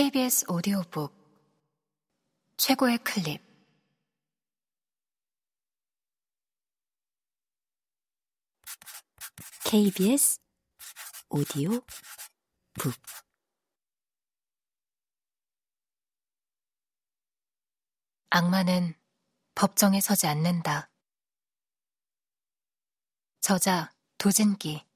KBS 오디오북 최고의 클립. KBS 오디오 북. 악마는 법정에 서지 않는다. 저자 도진기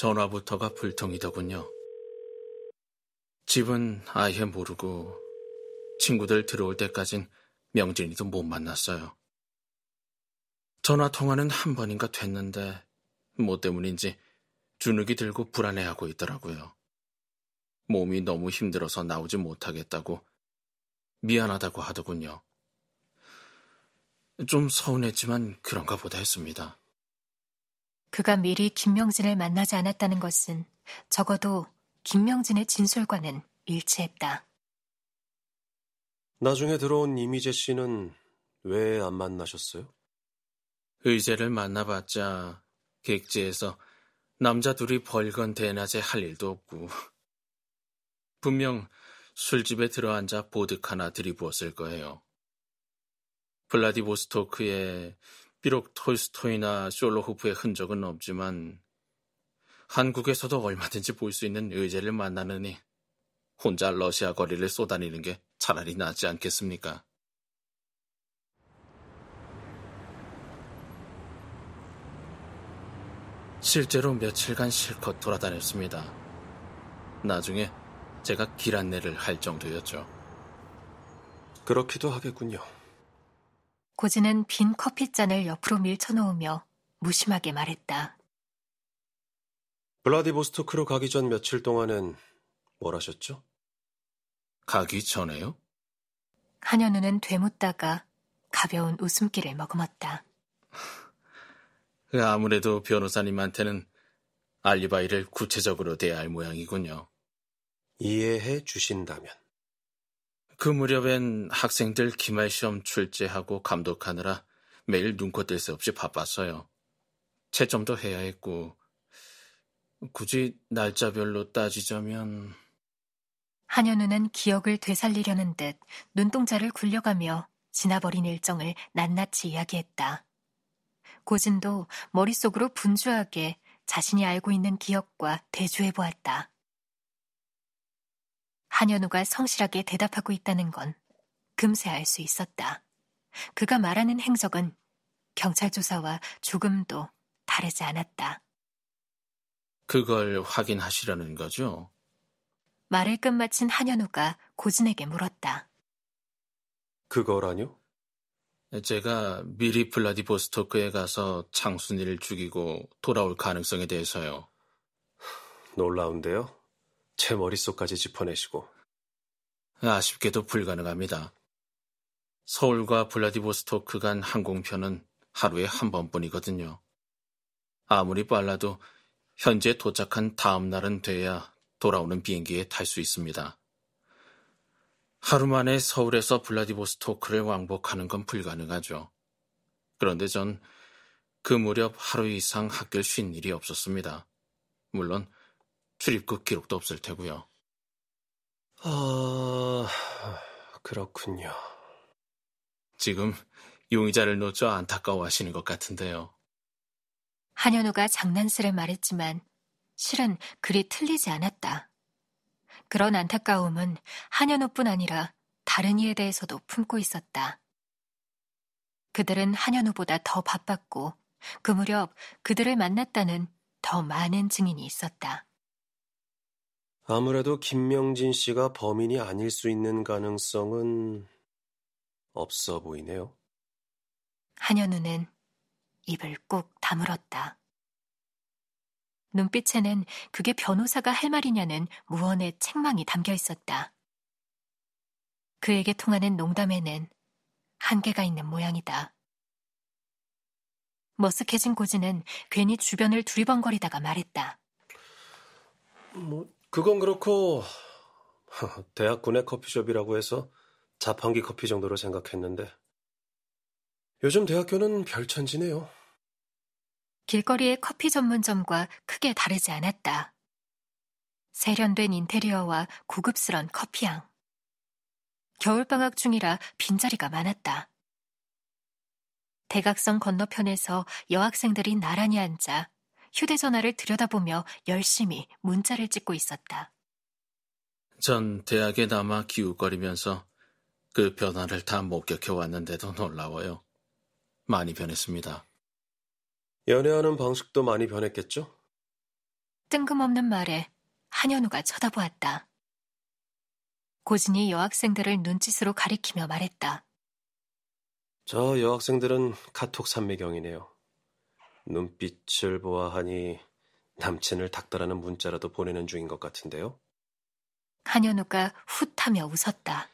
전화부터가 불통이더군요. 집은 아예 모르고 친구들 들어올 때까진 명진이도 못 만났어요. 전화 통화는 한 번인가 됐는데 뭐 때문인지 주눅이 들고 불안해하고 있더라고요. 몸이 너무 힘들어서 나오지 못하겠다고 미안하다고 하더군요. 좀 서운했지만 그런가 보다 했습니다. 그가 미리 김명진을 만나지 않았다는 것은 적어도 김명진의 진술과는 일치했다. 나중에 들어온 이미재 씨는 왜 안 만나셨어요? 의제를 만나봤자 객지에서 남자 둘이 벌건 대낮에 할 일도 없고 분명 술집에 들어앉아 보득 하나 들이부었을 거예요. 블라디보스토크에 비록 톨스토이나 쇼로호프의 흔적은 없지만 한국에서도 얼마든지 볼 수 있는 의제를 만나느니 혼자 러시아 거리를 쏘다니는 게 차라리 낫지 않겠습니까? 실제로 며칠간 실컷 돌아다녔습니다. 나중에 제가 길 안내를 할 정도였죠. 그렇기도 하겠군요. 고진은 빈 커피잔을 옆으로 밀쳐놓으며 무심하게 말했다. 블라디보스토크로 가기 전 며칠 동안은 뭘 하셨죠? 가기 전에요? 한현우는 되묻다가 가벼운 웃음기를 머금었다. 아무래도 변호사님한테는 알리바이를 구체적으로 대할 모양이군요. 이해해 주신다면. 그 무렵엔 학생들 기말 시험 출제하고 감독하느라 매일 눈코 뜰 새 없이 바빴어요. 채점도 해야 했고 굳이 날짜별로 따지자면 한현우는 기억을 되살리려는 듯 눈동자를 굴려가며 지나버린 일정을 낱낱이 이야기했다. 고진도 머릿속으로 분주하게 자신이 알고 있는 기억과 대조해 보았다. 한현우가 성실하게 대답하고 있다는 건 금세 알 수 있었다. 그가 말하는 행적은 경찰 조사와 조금도 다르지 않았다. 그걸 확인하시려는 거죠? 말을 끝마친 한현우가 고진에게 물었다. 그거라뇨? 제가 미리 블라디보스토크에 가서 창순이를 죽이고 돌아올 가능성에 대해서요. 놀라운데요? 제 머릿속까지 짚어내시고. 아쉽게도 불가능합니다. 서울과 블라디보스토크 간 항공편은 하루에 한 번뿐이거든요. 아무리 빨라도 현재 도착한 다음 날은 돼야 돌아오는 비행기에 탈 수 있습니다. 하루 만에 서울에서 블라디보스토크를 왕복하는 건 불가능하죠. 그런데 전 그 무렵 하루 이상 학교를 쉰 일이 없었습니다. 물론 출입국 기록도 없을 테고요. 아, 그렇군요. 지금 용의자를 놓쳐 안타까워하시는 것 같은데요. 한현우가 장난스레 말했지만 실은 그리 틀리지 않았다. 그런 안타까움은 한현우뿐 아니라 다른 이에 대해서도 품고 있었다. 그들은 한현우보다 더 바빴고 그 무렵 그들을 만났다는 더 많은 증인이 있었다. 아무래도 김명진 씨가 범인이 아닐 수 있는 가능성은 없어 보이네요. 한현우는 입을 꾹 다물었다. 눈빛에는 그게 변호사가 할 말이냐는 무언의 책망이 담겨 있었다. 그에게 통하는 농담에는 한계가 있는 모양이다. 머쓱해진 고진은 괜히 주변을 두리번거리다가 말했다. 뭐, 그건 그렇고 대학 군의 커피숍이라고 해서 자판기 커피 정도로 생각했는데 요즘 대학교는 별천지네요. 길거리의 커피 전문점과 크게 다르지 않았다. 세련된 인테리어와 고급스런 커피향. 겨울방학 중이라 빈자리가 많았다. 대각선 건너편에서 여학생들이 나란히 앉아 휴대전화를 들여다보며 열심히 문자를 찍고 있었다. 전 대학에 남아 기웃거리면서 그 변화를 다 목격해 왔는데도 놀라워요. 많이 변했습니다. 연애하는 방식도 많이 변했겠죠? 뜬금없는 말에 한현우가 쳐다보았다. 고진이 여학생들을 눈짓으로 가리키며 말했다. 저 여학생들은 카톡 산매경이네요. 눈빛을 보아하니 남친을 닥달하는 문자라도 보내는 중인 것 같은데요. 한현우가 훗하며 웃었다.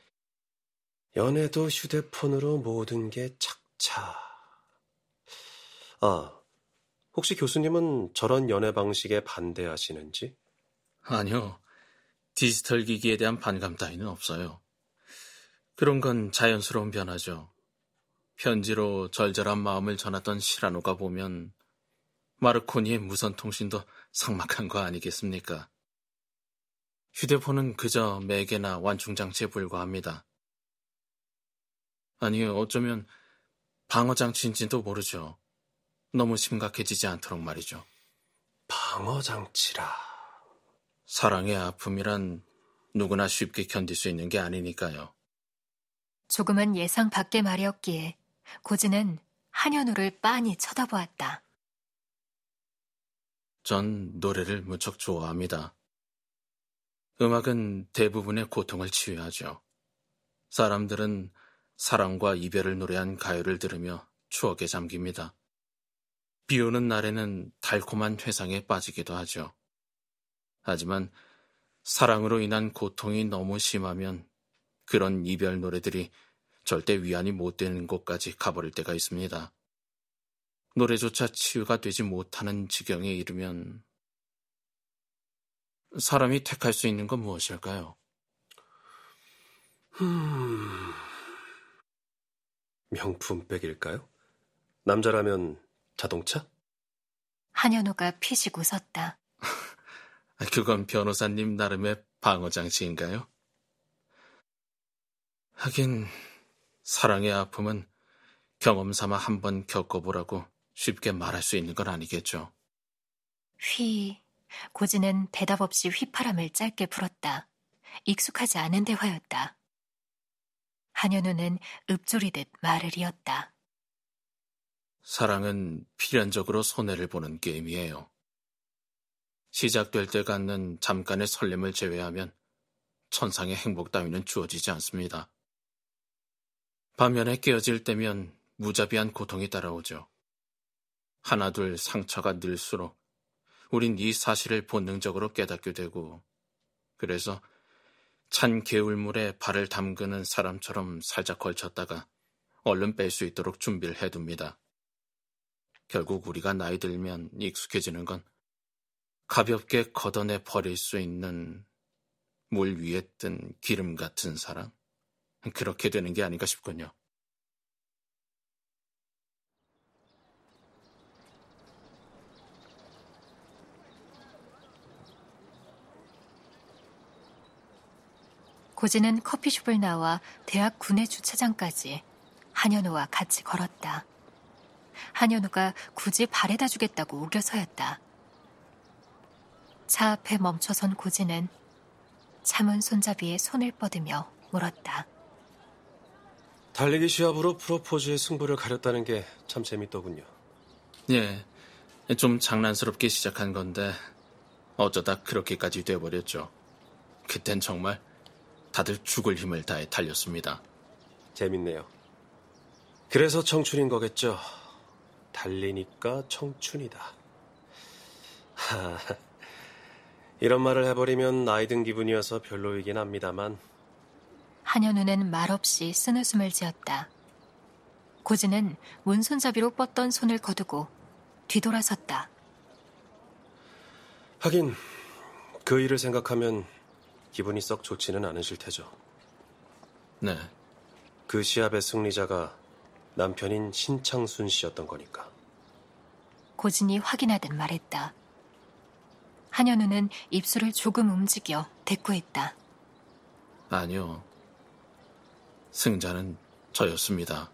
연애도 휴대폰으로 모든 게 착착. 아, 혹시 교수님은 저런 연애 방식에 반대하시는지? 아니요. 디지털 기기에 대한 반감 따위는 없어요. 그런 건 자연스러운 변화죠. 편지로 절절한 마음을 전하던 시라노가 보면 마르코니의 무선 통신도 삭막한 거 아니겠습니까? 휴대폰은 그저 매개나 완충장치에 불과합니다. 아니, 어쩌면 방어장치인지도 모르죠. 너무 심각해지지 않도록 말이죠. 방어장치라. 사랑의 아픔이란 누구나 쉽게 견딜 수 있는 게 아니니까요. 조금은 예상 밖의 말이었기에 고진은 한현우를 빤히 쳐다보았다. 전 노래를 무척 좋아합니다. 음악은 대부분의 고통을 치유하죠. 사람들은 사랑과 이별을 노래한 가요를 들으며 추억에 잠깁니다. 비 오는 날에는 달콤한 회상에 빠지기도 하죠. 하지만 사랑으로 인한 고통이 너무 심하면 그런 이별 노래들이 절대 위안이 못 되는 곳까지 가버릴 때가 있습니다. 노래조차 치유가 되지 못하는 지경에 이르면 사람이 택할 수 있는 건 무엇일까요? 음... 명품백일까요? 남자라면 자동차? 한현우가 피식 웃었다. 그건 변호사님 나름의 방어장치인가요? 하긴 사랑의 아픔은 경험 삼아 한번 겪어보라고 쉽게 말할 수 있는 건 아니겠죠. 휘. 고지는 대답 없이 휘파람을 짧게 불었다. 익숙하지 않은 대화였다. 한현우는 읊조리듯 말을 이었다. 사랑은 필연적으로 손해를 보는 게임이에요. 시작될 때 갖는 잠깐의 설렘을 제외하면 천상의 행복 따위는 주어지지 않습니다. 반면에 깨어질 때면 무자비한 고통이 따라오죠. 하나둘 상처가 늘수록 우린 이 사실을 본능적으로 깨닫게 되고 그래서 찬 개울물에 발을 담그는 사람처럼 살짝 걸쳤다가 얼른 뺄 수 있도록 준비를 해둡니다. 결국 우리가 나이 들면 익숙해지는 건 가볍게 걷어내 버릴 수 있는 물 위에 뜬 기름 같은 사랑? 그렇게 되는 게 아닌가 싶군요. 고진은 커피숍을 나와 대학 구내 주차장까지 한현우와 같이 걸었다. 한현우가 굳이 발에다 주겠다고 우겨서였다. 차 앞에 멈춰선 고진은 참은 손잡이에 손을 뻗으며 물었다. 달리기 시합으로 프로포즈의 승부를 가렸다는 게 참 재밌더군요. 예, 좀 장난스럽게 시작한 건데 어쩌다 그렇게까지 돼버렸죠. 그땐 정말 다들 죽을 힘을 다해 달렸습니다. 재밌네요. 그래서 청춘인 거겠죠. 달리니까 청춘이다. 하, 이런 말을 해버리면 나이 든 기분이어서 별로이긴 합니다만. 한현우는 말없이 쓴웃음을 지었다. 고진은 문손잡이로 뻗던 손을 거두고 뒤돌아섰다. 하긴 그 일을 생각하면 기분이 썩 좋지는 않으실 테죠. 네. 그 시합의 승리자가 남편인 신창순 씨였던 거니까. 고진이 확인하듯 말했다. 한현우는 입술을 조금 움직여 대꾸했다. 아니요. 승자는 저였습니다.